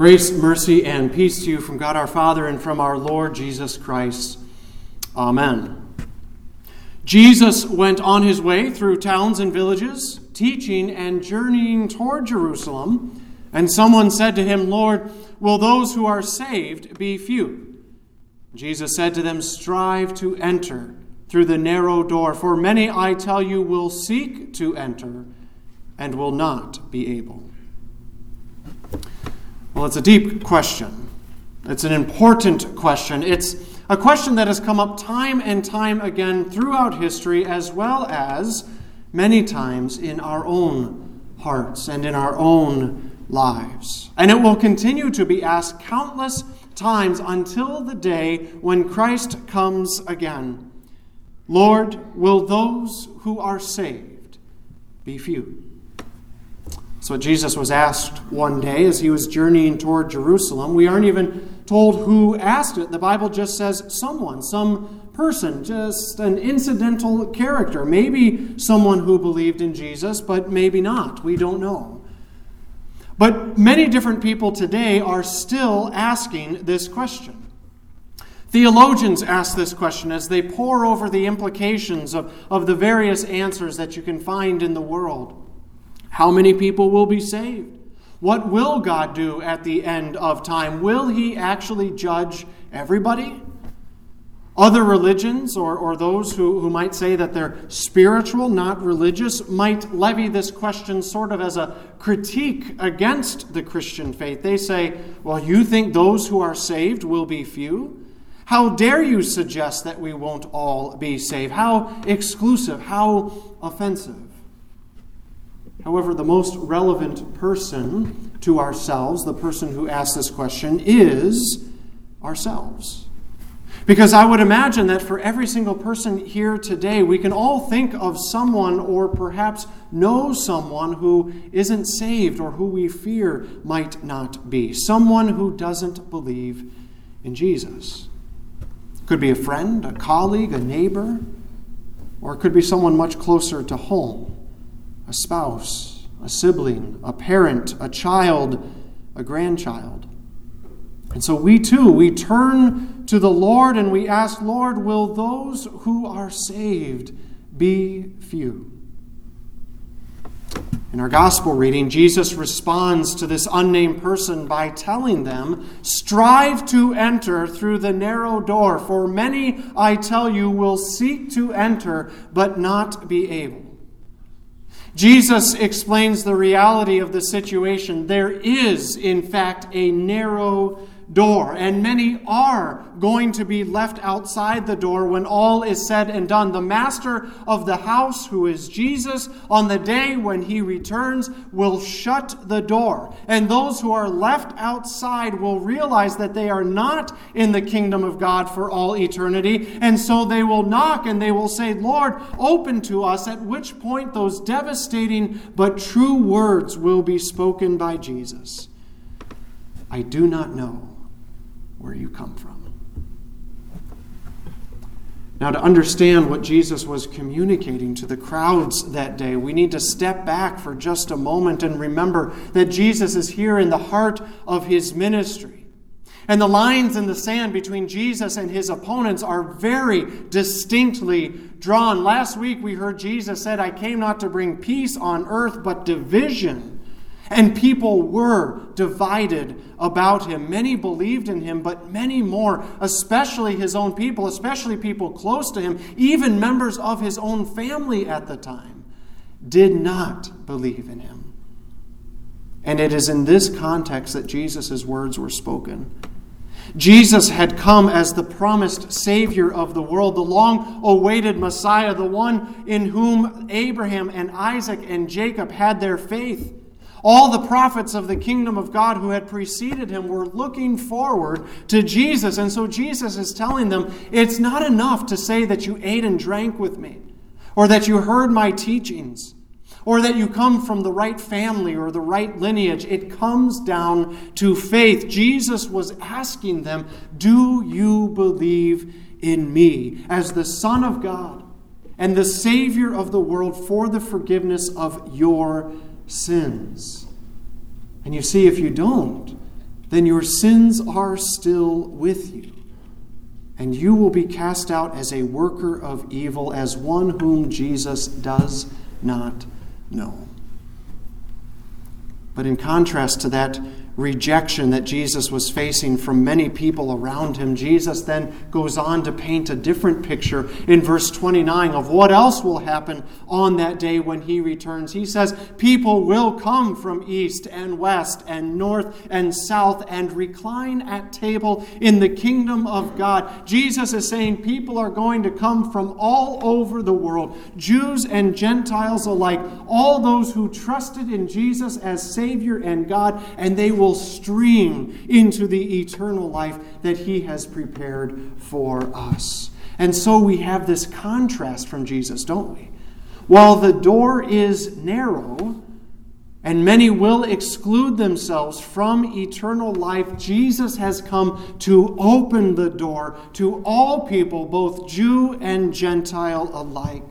Grace, mercy, and peace to you from God our Father and from our Lord Jesus Christ. Amen. Jesus went on his way through towns and villages, teaching and journeying toward Jerusalem. And someone said to him, Lord, will those who are saved be few? Jesus said to them, Strive to enter through the narrow door, for many, I tell you, will seek to enter and will not be able. Well, it's a deep question. It's an important question. It's a question that has come up time and time again throughout history, as well as many times in our own hearts and in our own lives. And it will continue to be asked countless times until the day when Christ comes again. Lord, will those who are saved be few? So Jesus was asked one day as he was journeying toward Jerusalem. We aren't even told who asked it. The Bible just says someone, some person, just an incidental character. Maybe someone who believed in Jesus, but maybe not. We don't know. But many different people today are still asking this question. Theologians ask this question as they pore over the implications of, of the various answers that you can find in the world. How many people will be saved? What will God do at the end of time? Will He actually judge everybody? Other religions, or, or those who, who might say that they're spiritual, not religious, might levy this question sort of as a critique against the Christian faith. They say, Well, you think those who are saved will be few? How dare you suggest that we won't all be saved? How exclusive, how offensive. However, the most relevant person to ourselves, the person who asks this question, is ourselves. Because I would imagine that for every single person here today, we can all think of someone or perhaps know someone who isn't saved or who we fear might not be. Someone who doesn't believe in Jesus. Could be a friend, a colleague, a neighbor, or it could be someone much closer to home a spouse, a sibling, a parent, a child, a grandchild. And so we too, we turn to the Lord and we ask, Lord, will those who are saved be few? In our gospel reading, Jesus responds to this unnamed person by telling them, Strive to enter through the narrow door, for many, I tell you, will seek to enter, but not be able. Jesus explains the reality of the situation. There is, in fact, a narrow door, and many are going to be left outside the door when all is said and done. The master of the house, who is Jesus, on the day when he returns, will shut the door. And those who are left outside will realize that they are not in the kingdom of God for all eternity. And so they will knock and they will say, Lord, open to us, at which point those devastating but true words will be spoken by Jesus. I do not know where you come from. Now, to understand what Jesus was communicating to the crowds that day, we need to step back for just a moment and remember that Jesus is here in the heart of his ministry. And the lines in the sand between Jesus and his opponents are very distinctly drawn. Last week we heard Jesus said, I came not to bring peace on earth, but division. And people were divided about him. Many believed in him, but many more, especially his own people, especially people close to him, even members of his own family at the time, did not believe in him. And it is in this context that Jesus' words were spoken. Jesus had come as the promised Savior of the world, the long awaited Messiah, the one in whom Abraham and Isaac and Jacob had their faith. All the prophets of the kingdom of God who had preceded him were looking forward to Jesus. And so Jesus is telling them it's not enough to say that you ate and drank with me, or that you heard my teachings, or that you come from the right family or the right lineage. It comes down to faith. Jesus was asking them, Do you believe in me as the Son of God and the Savior of the world for the forgiveness of your sins. And you see, if you don't, then your sins are still with you, and you will be cast out as a worker of evil, as one whom Jesus does not know. But in contrast to that rejection that Jesus was facing from many people around him, Jesus then goes on to paint a different picture in verse 29 of what else will happen on that day when he returns. He says, People will come from east and west and north and south and recline at table in the kingdom of God. Jesus is saying people are going to come from all over the world, Jews and Gentiles alike, all those who trusted in Jesus as Savior and God, and they will stream into the eternal life that He has prepared for us. And so we have this contrast from Jesus, don't we? While the door is narrow, and many will exclude themselves from eternal life. Jesus has come to open the door to all people, both Jew and Gentile alike.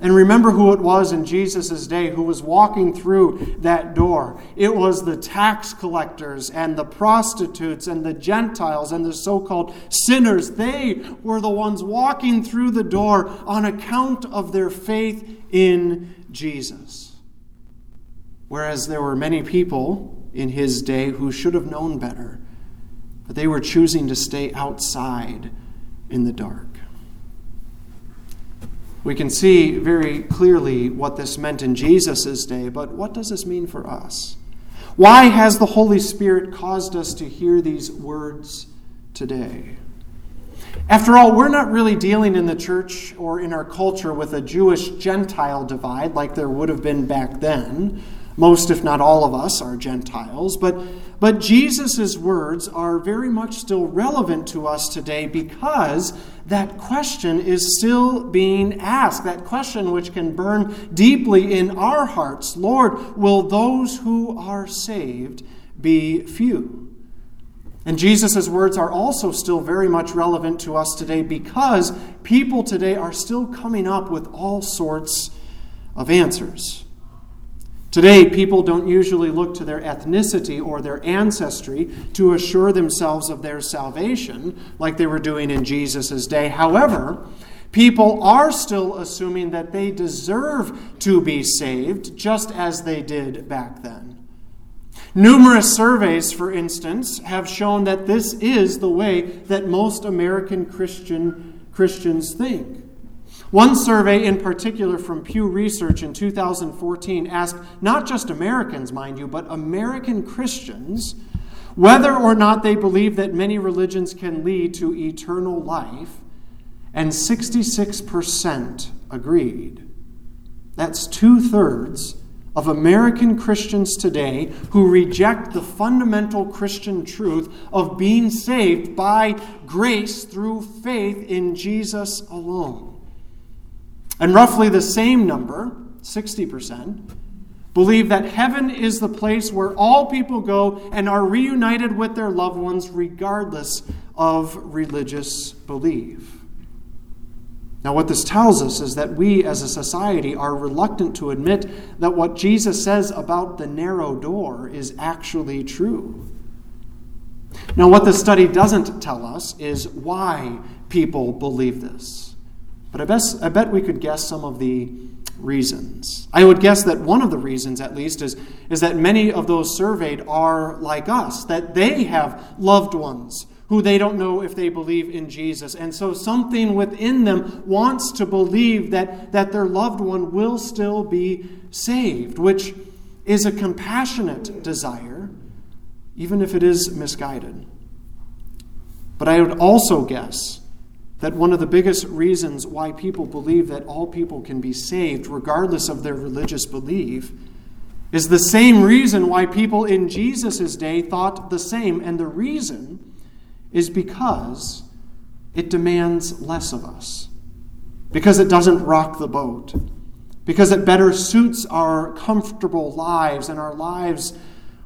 And remember who it was in Jesus' day who was walking through that door. It was the tax collectors and the prostitutes and the Gentiles and the so called sinners. They were the ones walking through the door on account of their faith in Jesus. Whereas there were many people in his day who should have known better, but they were choosing to stay outside in the dark. We can see very clearly what this meant in Jesus' day, but what does this mean for us? Why has the Holy Spirit caused us to hear these words today? After all, we're not really dealing in the church or in our culture with a Jewish Gentile divide like there would have been back then. Most, if not all of us, are Gentiles. But, but Jesus' words are very much still relevant to us today because that question is still being asked. That question which can burn deeply in our hearts Lord, will those who are saved be few? And Jesus' words are also still very much relevant to us today because people today are still coming up with all sorts of answers. Today, people don't usually look to their ethnicity or their ancestry to assure themselves of their salvation like they were doing in Jesus' day. However, people are still assuming that they deserve to be saved just as they did back then. Numerous surveys, for instance, have shown that this is the way that most American Christian Christians think. One survey in particular from Pew Research in 2014 asked not just Americans, mind you, but American Christians whether or not they believe that many religions can lead to eternal life, and 66% agreed. That's two thirds of American Christians today who reject the fundamental Christian truth of being saved by grace through faith in Jesus alone. And roughly the same number, 60%, believe that heaven is the place where all people go and are reunited with their loved ones regardless of religious belief. Now, what this tells us is that we as a society are reluctant to admit that what Jesus says about the narrow door is actually true. Now, what the study doesn't tell us is why people believe this. But I, best, I bet we could guess some of the reasons. I would guess that one of the reasons, at least, is, is that many of those surveyed are like us, that they have loved ones who they don't know if they believe in Jesus. And so something within them wants to believe that, that their loved one will still be saved, which is a compassionate desire, even if it is misguided. But I would also guess that one of the biggest reasons why people believe that all people can be saved, regardless of their religious belief, is the same reason why people in Jesus' day thought the same. And the reason is because it demands less of us, because it doesn't rock the boat, because it better suits our comfortable lives and our lives,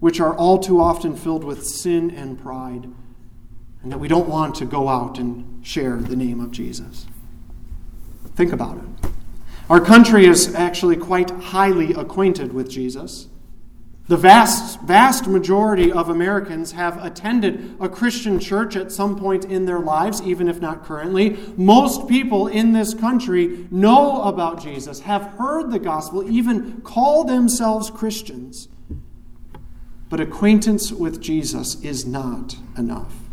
which are all too often filled with sin and pride and that we don't want to go out and share the name of Jesus. Think about it. Our country is actually quite highly acquainted with Jesus. The vast, vast majority of Americans have attended a Christian church at some point in their lives, even if not currently. Most people in this country know about Jesus, have heard the gospel, even call themselves Christians. But acquaintance with Jesus is not enough.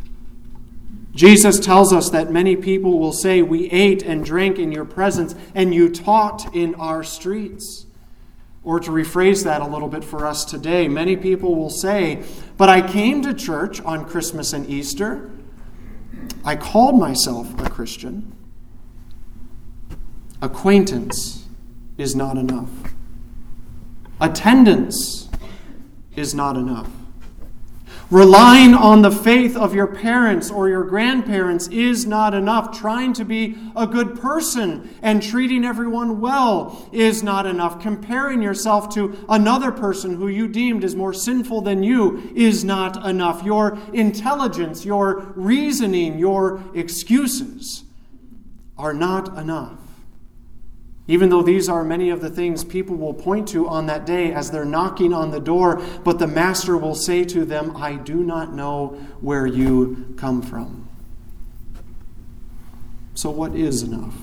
Jesus tells us that many people will say, We ate and drank in your presence, and you taught in our streets. Or to rephrase that a little bit for us today, many people will say, But I came to church on Christmas and Easter. I called myself a Christian. Acquaintance is not enough. Attendance is not enough. Relying on the faith of your parents or your grandparents is not enough. Trying to be a good person and treating everyone well is not enough. Comparing yourself to another person who you deemed is more sinful than you is not enough. Your intelligence, your reasoning, your excuses are not enough. Even though these are many of the things people will point to on that day as they're knocking on the door, but the Master will say to them, I do not know where you come from. So, what is enough?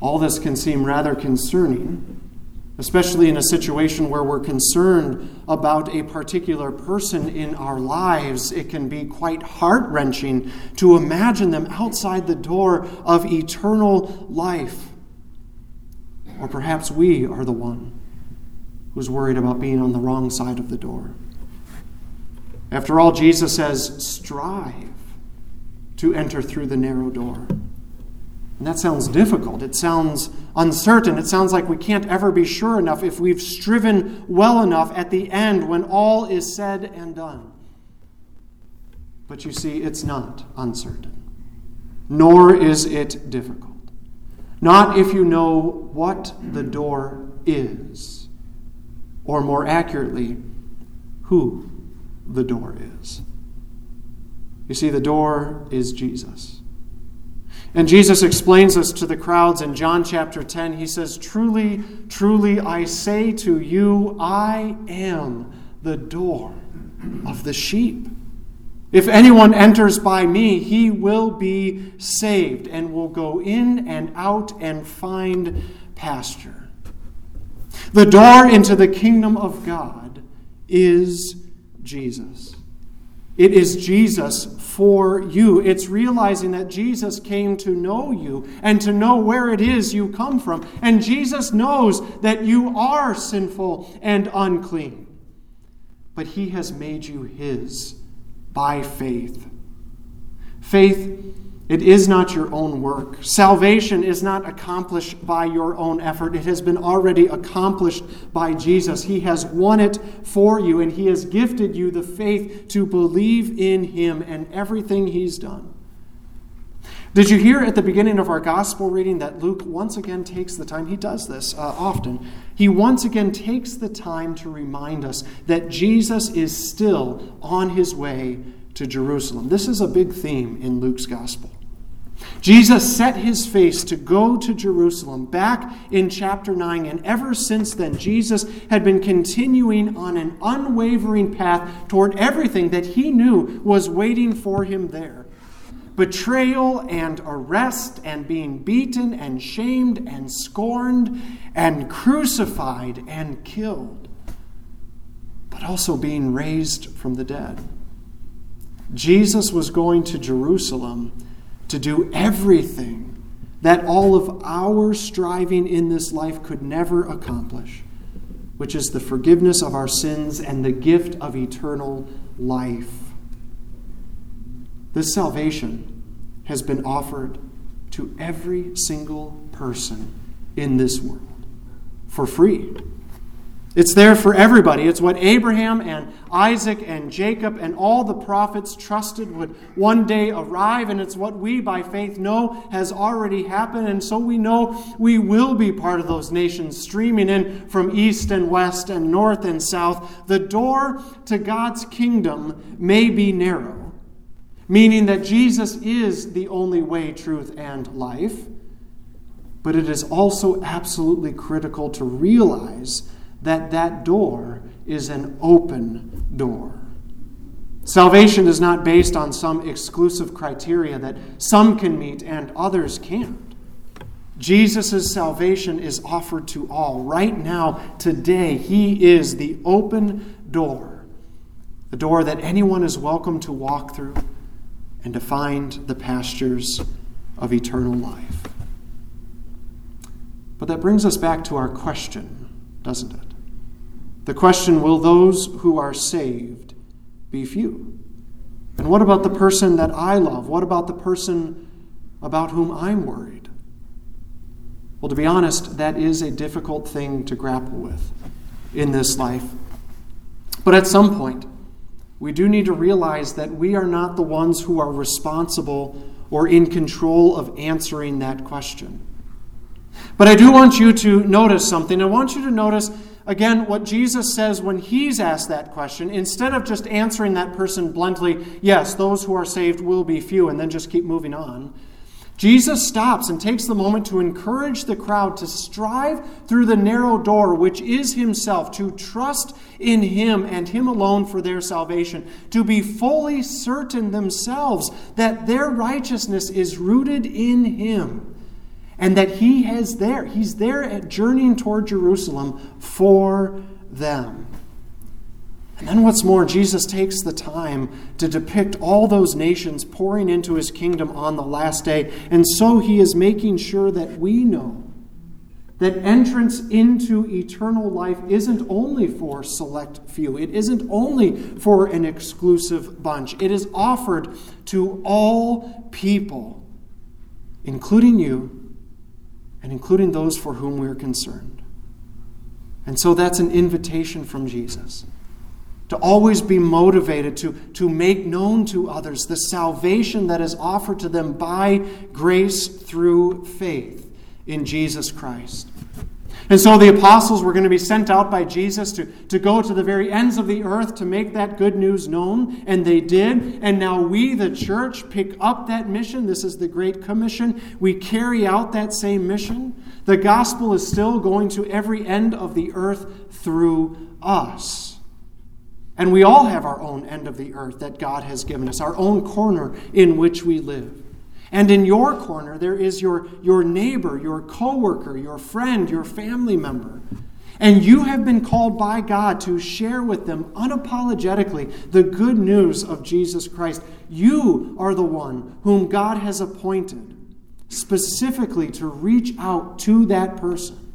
All this can seem rather concerning, especially in a situation where we're concerned about a particular person in our lives. It can be quite heart wrenching to imagine them outside the door of eternal life. Or perhaps we are the one who's worried about being on the wrong side of the door. After all, Jesus says, strive to enter through the narrow door. And that sounds difficult. It sounds uncertain. It sounds like we can't ever be sure enough if we've striven well enough at the end when all is said and done. But you see, it's not uncertain, nor is it difficult. Not if you know what the door is, or more accurately, who the door is. You see, the door is Jesus. And Jesus explains this to the crowds in John chapter 10. He says, Truly, truly, I say to you, I am the door of the sheep. If anyone enters by me, he will be saved and will go in and out and find pasture. The door into the kingdom of God is Jesus. It is Jesus for you. It's realizing that Jesus came to know you and to know where it is you come from. And Jesus knows that you are sinful and unclean. But he has made you his by faith. Faith, it is not your own work. Salvation is not accomplished by your own effort. It has been already accomplished by Jesus. He has won it for you, and He has gifted you the faith to believe in Him and everything He's done. Did you hear at the beginning of our gospel reading that Luke once again takes the time? He does this uh, often. He once again takes the time to remind us that Jesus is still on his way to Jerusalem. This is a big theme in Luke's gospel. Jesus set his face to go to Jerusalem back in chapter 9, and ever since then, Jesus had been continuing on an unwavering path toward everything that he knew was waiting for him there betrayal and arrest and being beaten and shamed and scorned and crucified and killed, but also being raised from the dead. Jesus was going to Jerusalem to do everything that all of our striving in this life could never accomplish, which is the forgiveness of our sins and the gift of eternal life. This salvation has been offered to every single person in this world for free. It's there for everybody. It's what Abraham and Isaac and Jacob and all the prophets trusted would one day arrive, and it's what we by faith know has already happened. And so we know we will be part of those nations streaming in from east and west and north and south. The door to God's kingdom may be narrow meaning that Jesus is the only way, truth, and life. But it is also absolutely critical to realize that that door is an open door. Salvation is not based on some exclusive criteria that some can meet and others can't. Jesus' salvation is offered to all. Right now, today, He is the open door, the door that anyone is welcome to walk through and to find the pastures of eternal life. But that brings us back to our question, doesn't it? The question will those who are saved be few? And what about the person that I love? What about the person about whom I'm worried? Well, to be honest, that is a difficult thing to grapple with in this life. But at some point, we do need to realize that we are not the ones who are responsible or in control of answering that question. But I do want you to notice something. I want you to notice, again, what Jesus says when he's asked that question. Instead of just answering that person bluntly, yes, those who are saved will be few, and then just keep moving on. Jesus stops and takes the moment to encourage the crowd to strive through the narrow door, which is Himself, to trust in Him and Him alone for their salvation, to be fully certain themselves that their righteousness is rooted in Him and that He has there, He's there at journeying toward Jerusalem for them. And then, what's more, Jesus takes the time to depict all those nations pouring into his kingdom on the last day. And so he is making sure that we know that entrance into eternal life isn't only for select few, it isn't only for an exclusive bunch. It is offered to all people, including you and including those for whom we're concerned. And so that's an invitation from Jesus to always be motivated to, to make known to others the salvation that is offered to them by grace through faith in Jesus Christ. And so the apostles were going to be sent out by Jesus to, to go to the very ends of the earth to make that good news known, and they did. And now we, the church, pick up that mission. This is the Great Commission. We carry out that same mission. The gospel is still going to every end of the earth through us. And we all have our own end of the earth that God has given us, our own corner in which we live. And in your corner, there is your, your neighbor, your coworker, your friend, your family member. And you have been called by God to share with them unapologetically the good news of Jesus Christ. You are the one whom God has appointed specifically to reach out to that person.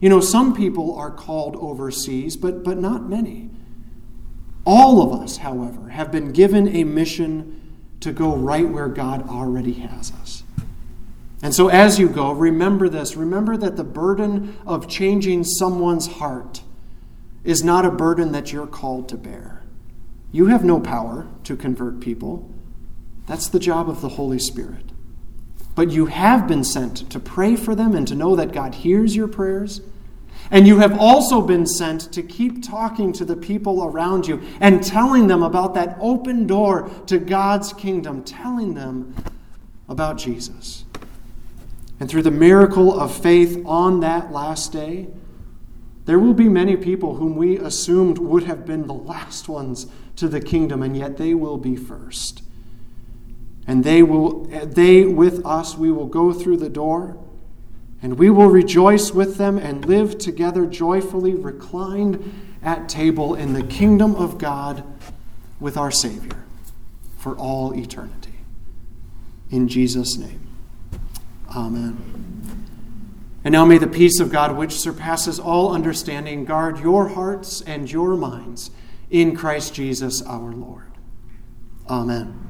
You know, some people are called overseas, but, but not many. All of us, however, have been given a mission to go right where God already has us. And so, as you go, remember this. Remember that the burden of changing someone's heart is not a burden that you're called to bear. You have no power to convert people, that's the job of the Holy Spirit. But you have been sent to pray for them and to know that God hears your prayers and you have also been sent to keep talking to the people around you and telling them about that open door to God's kingdom, telling them about Jesus. And through the miracle of faith on that last day, there will be many people whom we assumed would have been the last ones to the kingdom, and yet they will be first. And they will they with us we will go through the door and we will rejoice with them and live together joyfully, reclined at table in the kingdom of God with our Savior for all eternity. In Jesus' name, Amen. And now may the peace of God, which surpasses all understanding, guard your hearts and your minds in Christ Jesus our Lord. Amen.